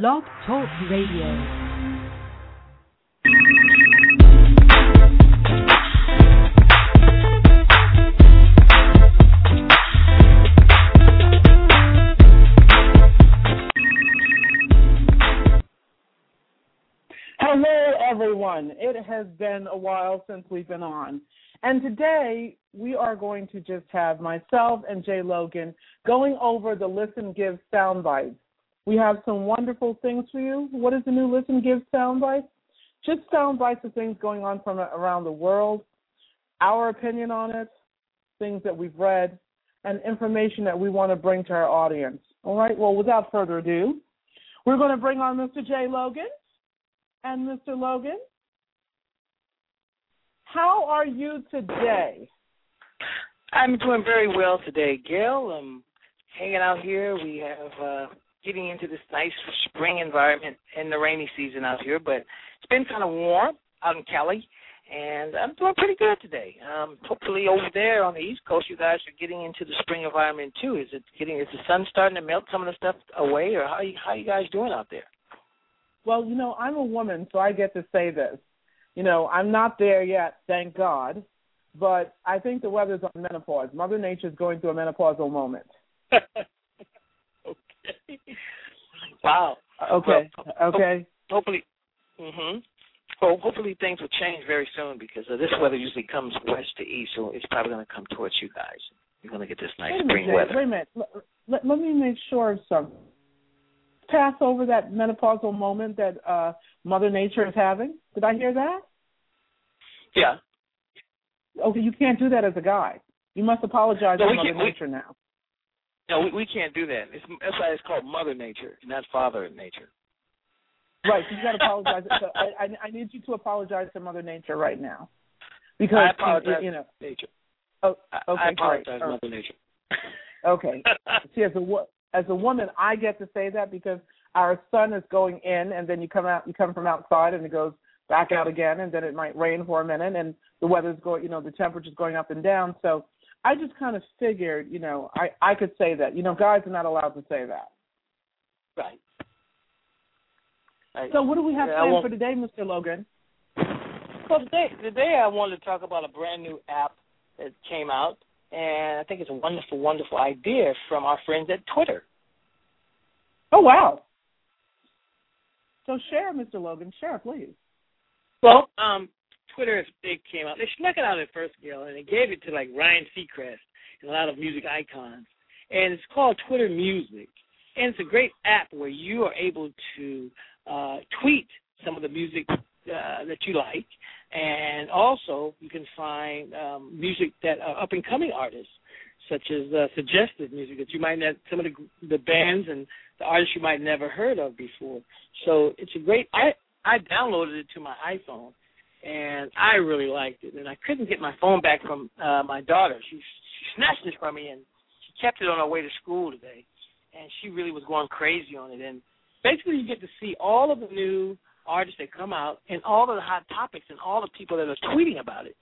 Blog Talk Radio. Hello, everyone. It has been a while since we've been on. And today we are going to just have myself and Jaee Logan going over the Listen Give sound bites. We have some wonderful things for you. What does the new Listen Give sound bites? Just sound bites of things going on from around the world, our opinion on it, things that we've read, and information that we want to bring to our audience. All right, well, without further ado, we're going to bring on Mr. Jaee Logan. And Mr. Logan, how are you today? I'm doing very well today, Gail. I'm hanging out here. We have uh getting into this nice spring environment in the rainy season out here, but it's been kind of warm out in Cali, and I'm doing pretty good today. Um, hopefully over there on the East Coast, you guys are getting into the spring environment too. Is it getting? Is the sun starting to melt some of the stuff away, or how you, how you guys doing out there? Well, you know, I'm a woman, so I get to say this. You know, I'm not there yet, thank God, but I think the weather's on menopause. Mother Nature's going through a menopausal moment. Wow. Okay. Well, okay. Hopefully. Mhm. Well, hopefully things will change very soon because uh, this weather usually comes west to east, so it's probably going to come towards you guys. You're going to get this nice Wait a spring minute, weather. Wait a minute. Let, let, me make sure of something. Pass over that menopausal moment that uh Mother Nature is having. Did I hear that? Yeah. Okay, you can't do that as a guy. You must apologize No, to Mother we- Nature now. No, we, we can't do that. It's, that's why it's called Mother Nature, not Father Nature. Right, so you got to apologize. so I, I, I need you to apologize to Mother Nature right now, because I apologize, you know. Nature. Oh, okay, I great. apologize, right. Mother Nature. Okay. See, as a as a woman, I get to say that because our sun is going in, and then you come out, you come from outside, and it goes back out again, and then it might rain for a minute, and the weather's going, you know, the temperature's going up and down. So I just kind of figured, you know, I I could say that. You know, guys are not allowed to say that. right. So what do we have Yeah, planned for today, Mr. Logan? Well, today, today I wanted to talk about a brand new app that came out, and I think it's a wonderful, wonderful idea from our friends at Twitter. Oh wow. So share, Mr. Logan, share, please. Well, um, Twitter, they came out. They snuck it out at first, Gail, and they gave it to like Ryan Seacrest and a lot of music icons. And it's called Twitter Music, and it's a great app where you are able to uh, tweet some of the music uh, that you like, and also you can find um, music that are up and coming artists, such as uh, suggested music that you might not some of the the bands and the artists you might never heard of before. So it's a great. I I downloaded it to my iPhone, and I really liked it. And I couldn't get my phone back from uh, my daughter. She she snatched it from me, and she kept it on her way to school today. And she really was going crazy on it. And basically, you get to see all of the new artists that come out, and all of the hot topics, and all the people that are tweeting about it.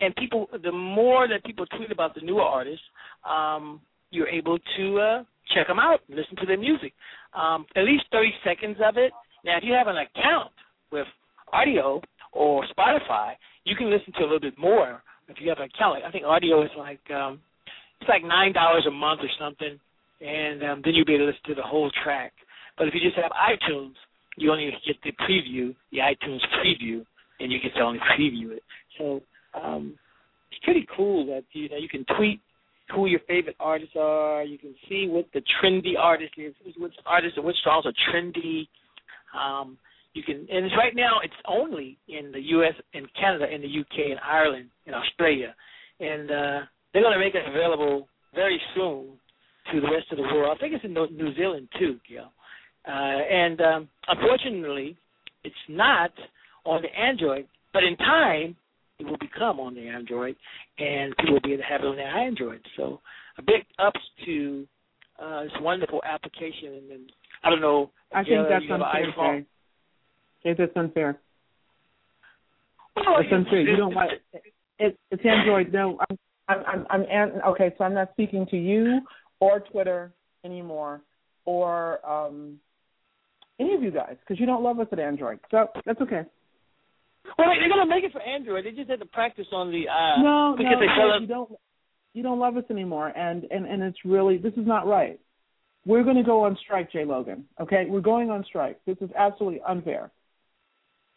And people, the more that people tweet about the newer artists, um, you're able to uh, check them out, listen to their music. Um, at least 30 seconds of it. Now, if you have an account with Rdio or Spotify, you can listen to a little bit more. If you have an account, I think Rdio is like um, it's like nine dollars a month or something, and um, then you'll be able to listen to the whole track. But if you just have iTunes, you only get the preview, the iTunes preview, and you get to only preview it. So um, it's pretty cool that you know you can tweet who your favorite artists are. You can see what the trendy artist is, which artists and which songs are trendy. Um, you can, and it's right now it's only in the U.S. and Canada, in the U.K. and Ireland and Australia, and uh, they're going to make it available very soon to the rest of the world. I think it's in New Zealand too, Gail. Uh, and um, unfortunately, it's not on the Android, but in time it will become on the Android, and people will be able to have it on their Android. So a big ups to uh, this wonderful application. And, and I don't know. I think that's you have an unfair, iPhone? Jay, that's unfair. Well, It's unfair. You don't want it, it's Android. No, I'm, I'm, I'm, I'm okay. So I'm not speaking to you or Twitter anymore, or um, any of you guys because you don't love us at Android. So that's okay. Well, they're gonna make it for Android. They just had to practice on the uh no, because no, they no, you don't you don't love us anymore, and and and it's really this is not right. We're going to go on strike, Jaee Logan. Okay, we're going on strike. This is absolutely unfair.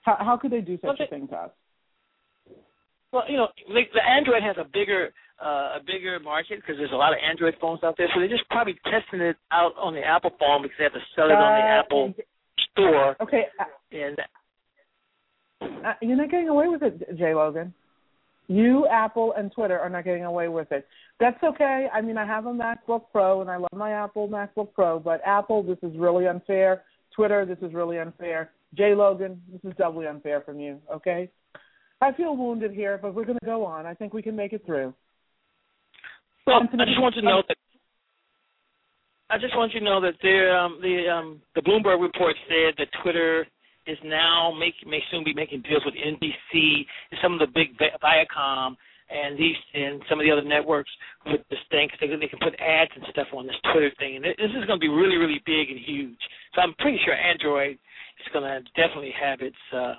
How how could they do such well, they, a thing to us? Well, you know, the, the Android has a bigger uh, a bigger market because there's a lot of Android phones out there, so they're just probably testing it out on the Apple phone because they have to sell it uh, on the uh, Apple store. Okay. And uh, you're not getting away with it, Jaee Logan. You, Apple, and Twitter are not getting away with it. That's okay. I mean, I have a MacBook Pro, and I love my Apple MacBook Pro. But Apple, this is really unfair. Twitter, this is really unfair. Jaee Logan, this is doubly unfair from you. Okay. I feel wounded here, but we're going to go on. I think we can make it through. Well, Anthony, I just want to know that. I just want you to know that there, um, the um, the Bloomberg report said that Twitter is now make, may soon be making deals with NBC and some of the big Viacom and these and some of the other networks with this thing because they, they can put ads and stuff on this Twitter thing, and this is going to be really, really big and huge. So I'm pretty sure Android is going to definitely have its uh,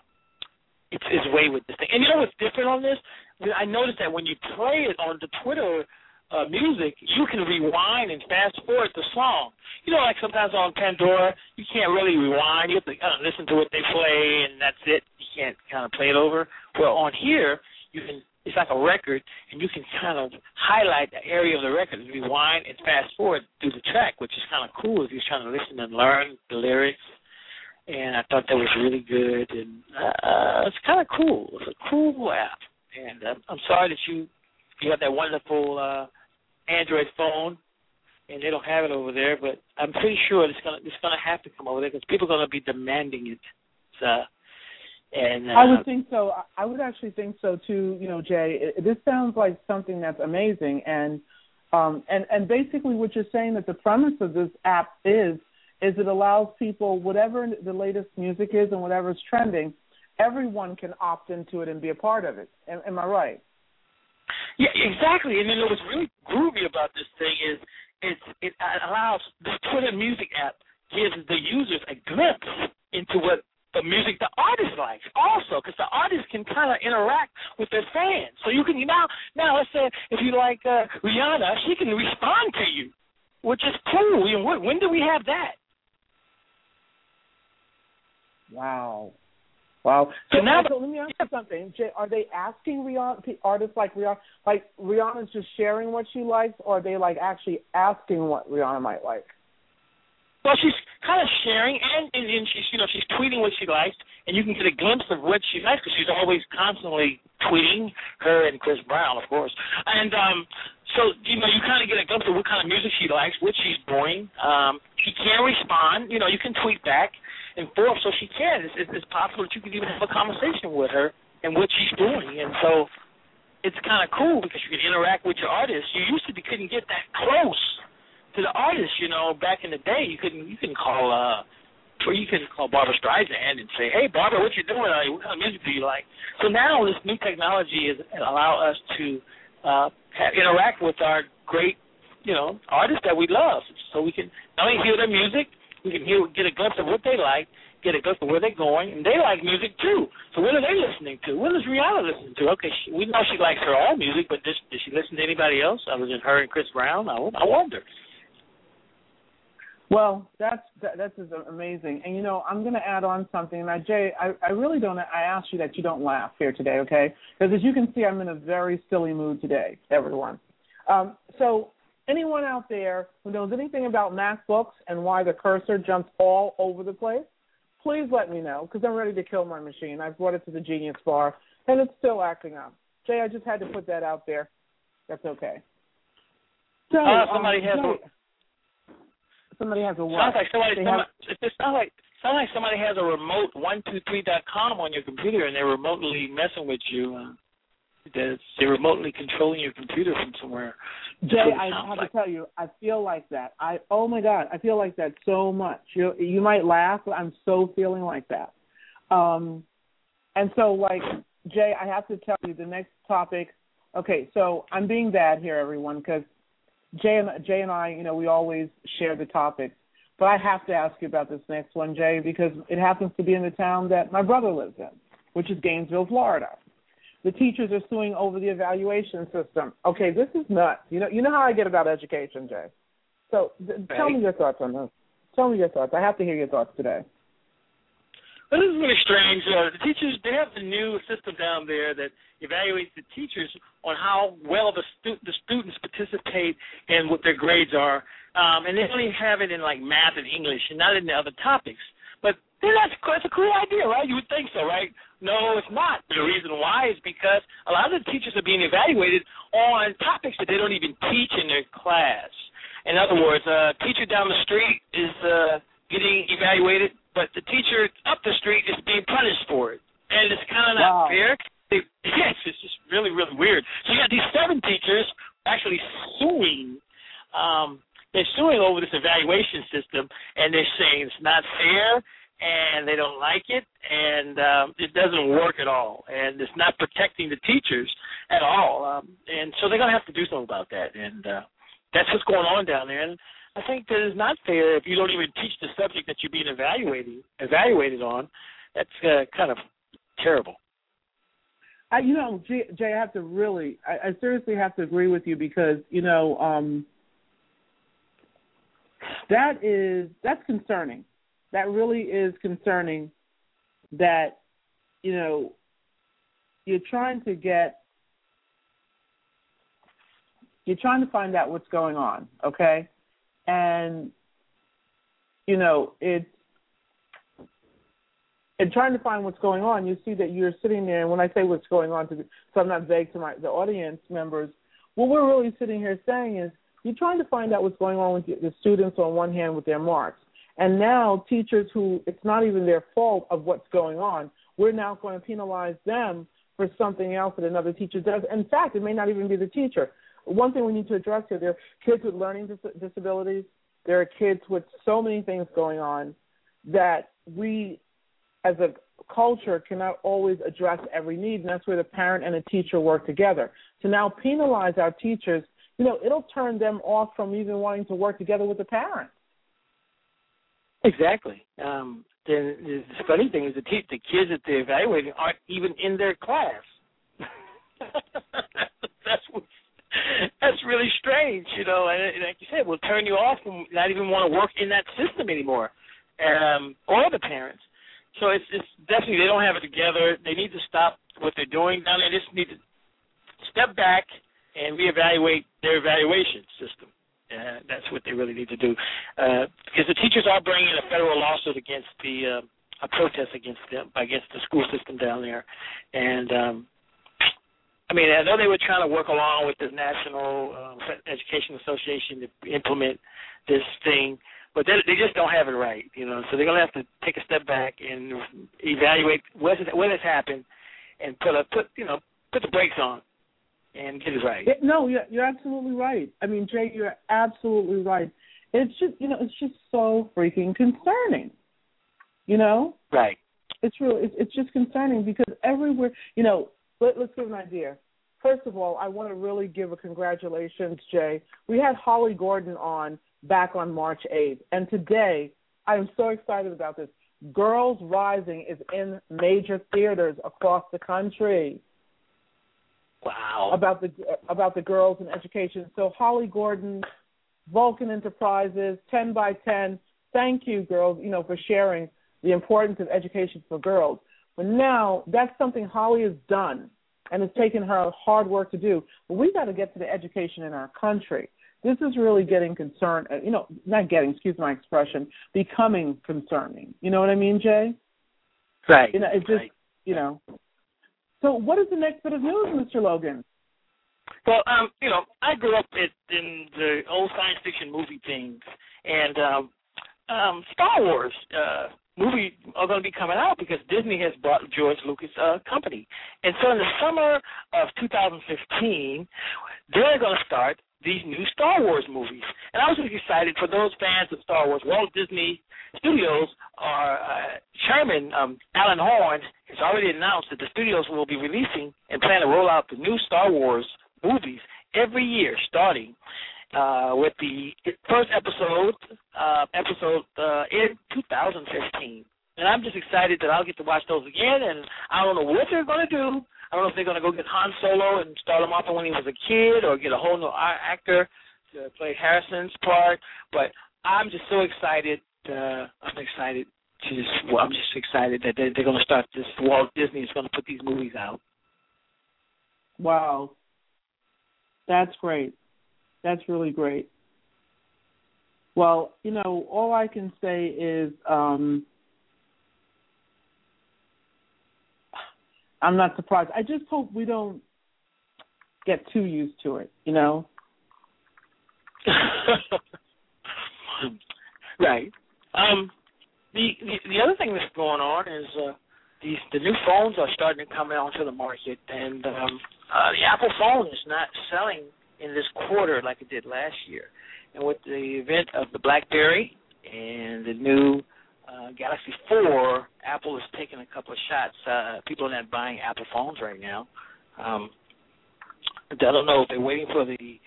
its its way with this thing. And you know what's different on this? I noticed that when you play it on the Twitter uh, music, you can rewind and fast forward the song. You know, like sometimes on Pandora, you can't really rewind. You have to kind of listen to what they play, and that's it. You can't kind of play it over. Well, on here, you can. It's like a record, and you can kind of highlight the area of the record, and rewind and fast forward through the track, which is kind of cool if you're trying to listen and learn the lyrics. And I thought that was really good, and uh, it's kind of cool. It's a cool app, and uh, I'm sorry that you you have that wonderful uh, Android phone, and they don't have it over there. But I'm pretty sure it's gonna it's gonna have to come over there because people are gonna be demanding it. So, and uh, I would think so. I would actually think so too. You know, Jay, it, this sounds like something that's amazing, and um, and and basically what you're saying that the premise of this app is is it allows people whatever the latest music is and whatever is trending, everyone can opt into it and be a part of it. Am, am I right? Yeah, exactly. And then what's really groovy about this thing is it it allows the Twitter music app gives the users a glimpse into what the music the artist likes also because the artist can kind of interact with their fans so you can now now let's say if you like uh, rihanna she can respond to you which is cool when do we have that wow Wow. So, so now, so let me ask you something. Are they asking Rihanna, artists like Rihanna, like Rihanna's just sharing what she likes, or are they like actually asking what Rihanna might like? Well, she's kind of sharing, and, and, and she's you know she's tweeting what she likes, and you can get a glimpse of what she likes because she's always constantly tweeting her and Chris Brown, of course, and um, so you know you kind of get a glimpse of what kind of music she likes, what she's doing. Um, she can respond, you know, you can tweet back informed so she can. It's, it's possible that you could even have a conversation with her and what she's doing. And so it's kind of cool because you can interact with your artist. You used to be couldn't get that close to the artist, you know, back in the day. You couldn't you can call uh or you can call Barbra Streisand and say, "Hey, Barbara, what you doing? What kind of music do you like?" So now this new technology is allow us to uh, have, interact with our great, you know, artists that we love. So we can not only hear their music, we can hear, get a glimpse of what they like, get a glimpse of where they're going, and they like music too. So what are they listening to? What does Rihanna listen to? Okay, she, we know she likes her own music, but does, does she listen to anybody else other than her and Chris Brown? I, I wonder. Well, that's that, that's amazing, and you know I'm going to add on something. Now, Jay, I, I really don't. I ask you that you don't laugh here today, okay? Because as you can see, I'm in a very silly mood today, everyone. Um, so anyone out there who knows anything about MacBooks and why the cursor jumps all over the place, please let me know because I'm ready to kill my machine. I've brought it to the Genius Bar and it's still acting up. Jay, I just had to put that out there. That's okay. So uh, somebody um, has Jay, a somebody has a what? Sounds like somebody. somebody have, it sounds like sounds like somebody has a remote one two three dot com on your computer and they're remotely messing with you. They're, they're remotely controlling your computer from somewhere. Jay, I have like. to tell you, I feel like that. I oh my god, I feel like that so much. You you might laugh, but I'm so feeling like that. Um, and so like Jay, I have to tell you the next topic. Okay, so I'm being bad here, everyone, because Jay and Jay and I, you know, we always share the topics. But I have to ask you about this next one, Jay, because it happens to be in the town that my brother lives in, which is Gainesville, Florida. The teachers are suing over the evaluation system. Okay, this is nuts. You know, you know how I get about education, Jay. So th- right. tell me your thoughts on this. Tell me your thoughts. I have to hear your thoughts today. Well, this is really strange. Uh, the teachers they have the new system down there that evaluates the teachers on how well the stu- the students participate and what their grades are, um, and they only have it in like math and English, and not in the other topics. But that's that's a cool idea, right? You would think so, right? No, it's not. The reason why is because a lot of the teachers are being evaluated on topics that they don't even teach in their class. In other words, a teacher down the street is uh, getting evaluated but the teacher up the street is being punished for it, and it's kind of not wow. fair. They, yes, it's just really really weird. So you got these seven teachers actually suing. Um, they're suing over this evaluation system, and they're saying it's not fair, and they don't like it, and um, it doesn't work at all, and it's not protecting the teachers at all. Um, and so they're gonna have to do something about that, and uh, that's what's going on down there. And I think that is not fair if you don't even teach the subject that you're being evaluated evaluated on. That's uh, kind of terrible. I, you know, Jay, Jay, I have to really, I, I seriously have to agree with you because you know um, that is that's concerning. That really is concerning. That you know you're trying to get you're trying to find out what's going on, okay? and you know it's and trying to find what's going on, you see that you're sitting there. And when I say what's going on, to so I'm not vague to my the audience members, what we're really sitting here saying is you're trying to find out what's going on with the students on one hand with their marks, and now teachers who it's not even their fault of what's going on, we're now going to penalize them for something else that another teacher does. In fact, it may not even be the teacher one thing we need to address here there are kids with learning dis- disabilities. There are kids with so many things going on that we, as a culture, cannot always address every need, and that's where the parent and the teacher work together. To now penalize our teachers, you know, it'll turn them off from even wanting to work together with the parents. Exactly. Um, then the funny thing is the, te- the kids that they're evaluating aren't even in their class. that's what's that's really strange, you know. And, and like you said, will turn you off from not even want to work in that system anymore, um, or the parents. So it's it's definitely they don't have it together. They need to stop what they're doing there. They just need to step back and reevaluate their evaluation system. Uh, that's what they really need to do, uh, because the teachers are bringing a federal lawsuit against the uh, a protest against them against the school system down there, and um, I mean, I know they were trying to work along with the National um, Education Association to implement this thing, but they, they just don't have it right, you know. So they're gonna have to take a step back and evaluate what what has happened, and put a put you know put the brakes on and get it right. It, no, you're, you're absolutely right. I mean, Jay, you're absolutely right. It's just you know it's just so freaking concerning, you know. Right. It's really it's, it's just concerning because everywhere you know let, us give an idea. First of all, I want to really give a congratulations, Jay. We had Holly Gordon on back on March 8th, and today I am so excited about this. Girls Rising is in major theaters across the country. Wow. About the about the girls in education. So Holly Gordon, Vulcan Enterprises, 10 by 10. Thank you, girls, you know, for sharing the importance of education for girls. But now that's something Holly has done and it's taken her hard work to do. But we got to get to the education in our country. This is really getting concerned, uh, you know, not getting, excuse my expression, becoming concerning. You know what I mean, Jay? Right. You know, it's just, right. you know. So, what is the next bit of news, Mr. Logan? Well, um, you know, I grew up in the old science fiction movie things, and um, um, Star Wars. Uh, movie are going to be coming out because Disney has bought George Lucas uh, company. And so in the summer of 2015, they're going to start these new Star Wars movies. And I was really excited for those fans of Star Wars. Walt Disney Studios, our uh, chairman, um, Alan Horn, has already announced that the studios will be releasing and plan to roll out the new Star Wars movies every year starting uh, with the first episode, uh, episode uh, in 2015. And I'm just excited that I'll get to watch those again. And I don't know what they're going to do. I don't know if they're going to go get Han Solo and start him off when he was a kid, or get a whole new actor to play Harrison's part. But I'm just so excited. Uh, I'm excited to just. Well, I'm just excited that they're, they're going to start this. Walt Disney is going to put these movies out. Wow, that's great. That's really great. Well, you know, all I can say is um, I'm not surprised. I just hope we don't get too used to it, you know. right. Um, the, the the other thing that's going on is uh, these the new phones are starting to come out onto the market, and um, uh, the Apple phone is not selling in this quarter like it did last year. And with the event of the BlackBerry and the new uh, Galaxy 4, Apple is taking a couple of shots. Uh, people are not buying Apple phones right now. Um, I don't know if they're waiting for the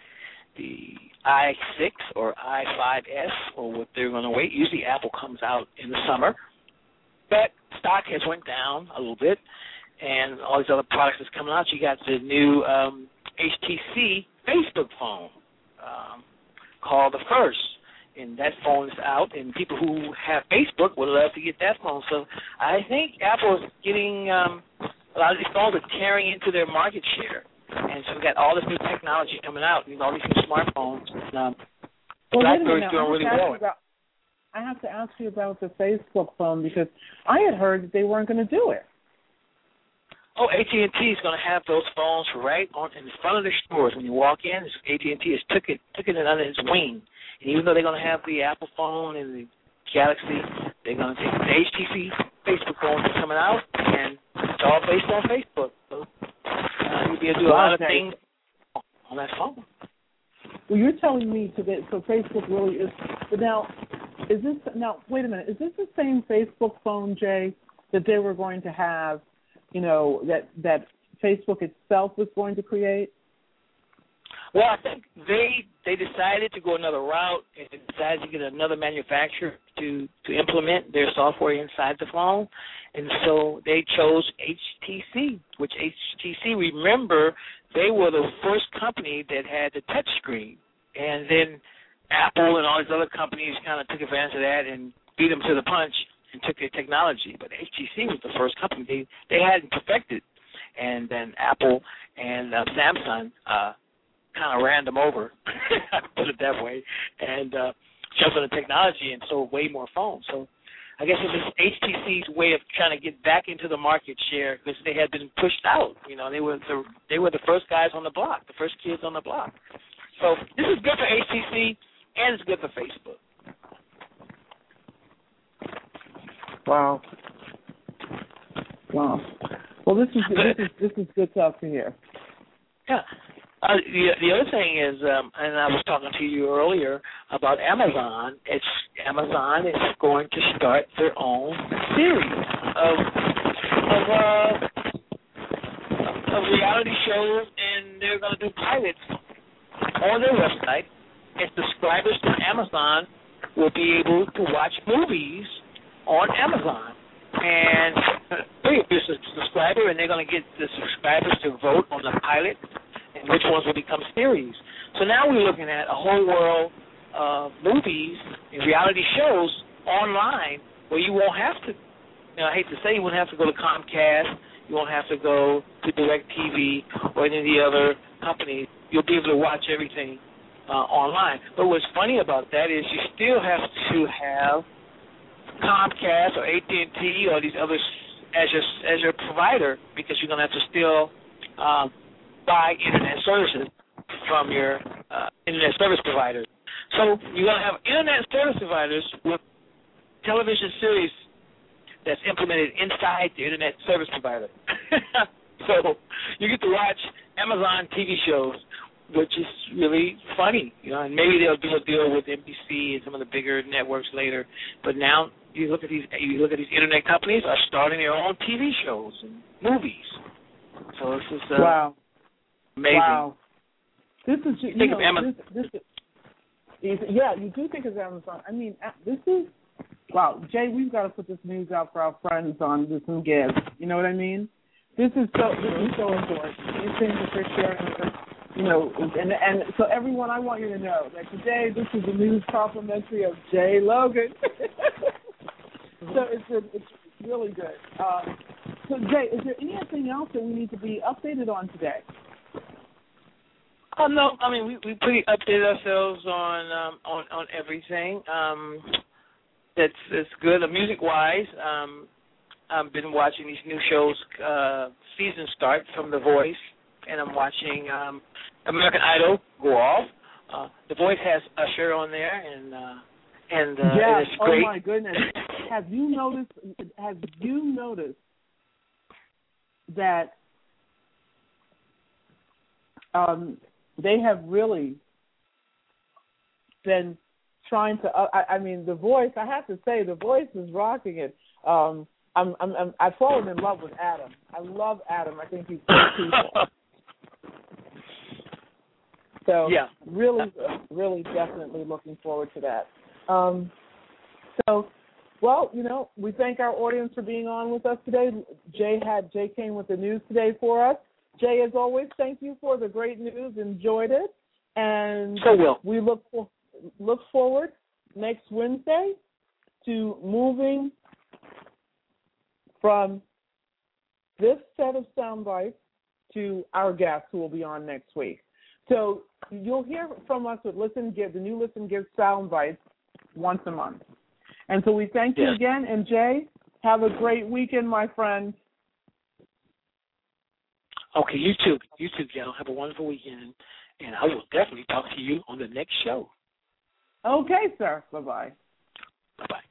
the i6 or i5s or what they're going to wait. Usually Apple comes out in the summer, but stock has went down a little bit, and all these other products that's coming out. You got the new um, HTC Facebook phone um, called the First and that phone is out, and people who have Facebook would love to get that phone. So I think Apple is getting um, a lot of these phones are tearing into their market share, and so we got all this new technology coming out, you know, all these new smartphones. And, um, well, BlackBerry's doing really well. About, I have to ask you about the Facebook phone because I had heard that they weren't going to do it. Oh, AT and T is going to have those phones right on in front of their stores when you walk in. AT and T has took it took it under its wing, and even though they're going to have the Apple phone and the Galaxy, they're going to take the HTC Facebook phones that's coming out, and it's all based on Facebook. So uh, you'll be able to do a lot of things on that phone. Well, you're telling me today, so Facebook really is. But now, is this now? Wait a minute. Is this the same Facebook phone, Jay, that they were going to have you know that that Facebook itself was going to create? Well, I think they they decided to go another route and decided to get another manufacturer to to implement their software inside the phone, and so they chose HTC. Which HTC, remember, they were the first company that had the touch screen, and then Apple and all these other companies kind of took advantage of that and beat them to the punch and took their technology. But HTC was the first company they they hadn't perfected, and then Apple and uh, Samsung uh, kind of ran them over, put it that way, and uh, jumped on the technology and sold way more phones. So I guess it was HTC's way of trying to get back into the market share because they had been pushed out. You know, they were the they were the first guys on the block, the first kids on the block. So this is good for HTC and it's good for Facebook. Wow. Wow. Well, this is this is this is good stuff to hear. Yeah. Uh, the the other thing is, um, and I was talking to you earlier about Amazon. It's Amazon is going to start their own series of of uh, of reality shows, and they're going to do pilots on their website. And subscribers to Amazon will be able to watch movies on Amazon. And you're a subscriber, and they're going to get the subscribers to vote on the pilot and which ones will become series. So now we're looking at a whole world of movies and reality shows online where you won't have to. You know, I hate to say you won't have to go to Comcast, you won't have to go to DirecTV or any of the other companies. You'll be able to watch everything uh, online. But what's funny about that is you still have to have Comcast or AT and T or these others as your as your provider because you're going to have to still um, buy internet services from your uh, internet service providers. So you're going to have internet service providers with television series that's implemented inside the internet service provider. so you get to watch Amazon TV shows, which is really funny, you know. And maybe they'll do a deal with NBC and some of the bigger networks later. But now you look at these you look at these internet companies are starting their own TV shows and movies. So this is uh, wow, amazing. wow. This is you Think know, of Amazon. this, this Yeah, you do think it's Amazon. I mean, this is wow, Jay. We've got to put this news out for our friends on this and give. You know what I mean? This is so this is so important. These things that they're sharing with us, you know, and and so everyone, I want you to know that today this is the news complimentary of Jay Logan. so it's a, it's really good. Uh, so Jay, is there anything else that we need to be updated on today? Oh no, I mean we we pretty updated ourselves on um, on on everything. Um, that's that's good. Uh, music wise, um, I've been watching these new shows. Uh, season start from The Voice, and I'm watching um, American Idol go off. Uh, the Voice has Usher on there, and uh, and uh, yes. it's great. Oh my goodness! have you noticed? Have you noticed that um, they have really been trying to. Uh, I, I mean, the voice. I have to say, the voice is rocking it. Um, I'm, I'm, I'm, I've fallen in love with Adam. I love Adam. I think he's great people. So yeah, really, really, definitely looking forward to that. Um, so, well, you know, we thank our audience for being on with us today. Jay had Jay came with the news today for us. Jay, as always, thank you for the great news. Enjoyed it, and so will. we look for, look forward next Wednesday to moving from this set of sound bites to our guests who will be on next week. So you'll hear from us with Listen Give, the new Listen Give sound bites once a month. And so we thank you yes. again. And Jay, have a great weekend, my friend. Okay, you too. You too, Joe. Have a wonderful weekend. And I will definitely talk to you on the next show. Okay, sir. Bye bye. Bye bye.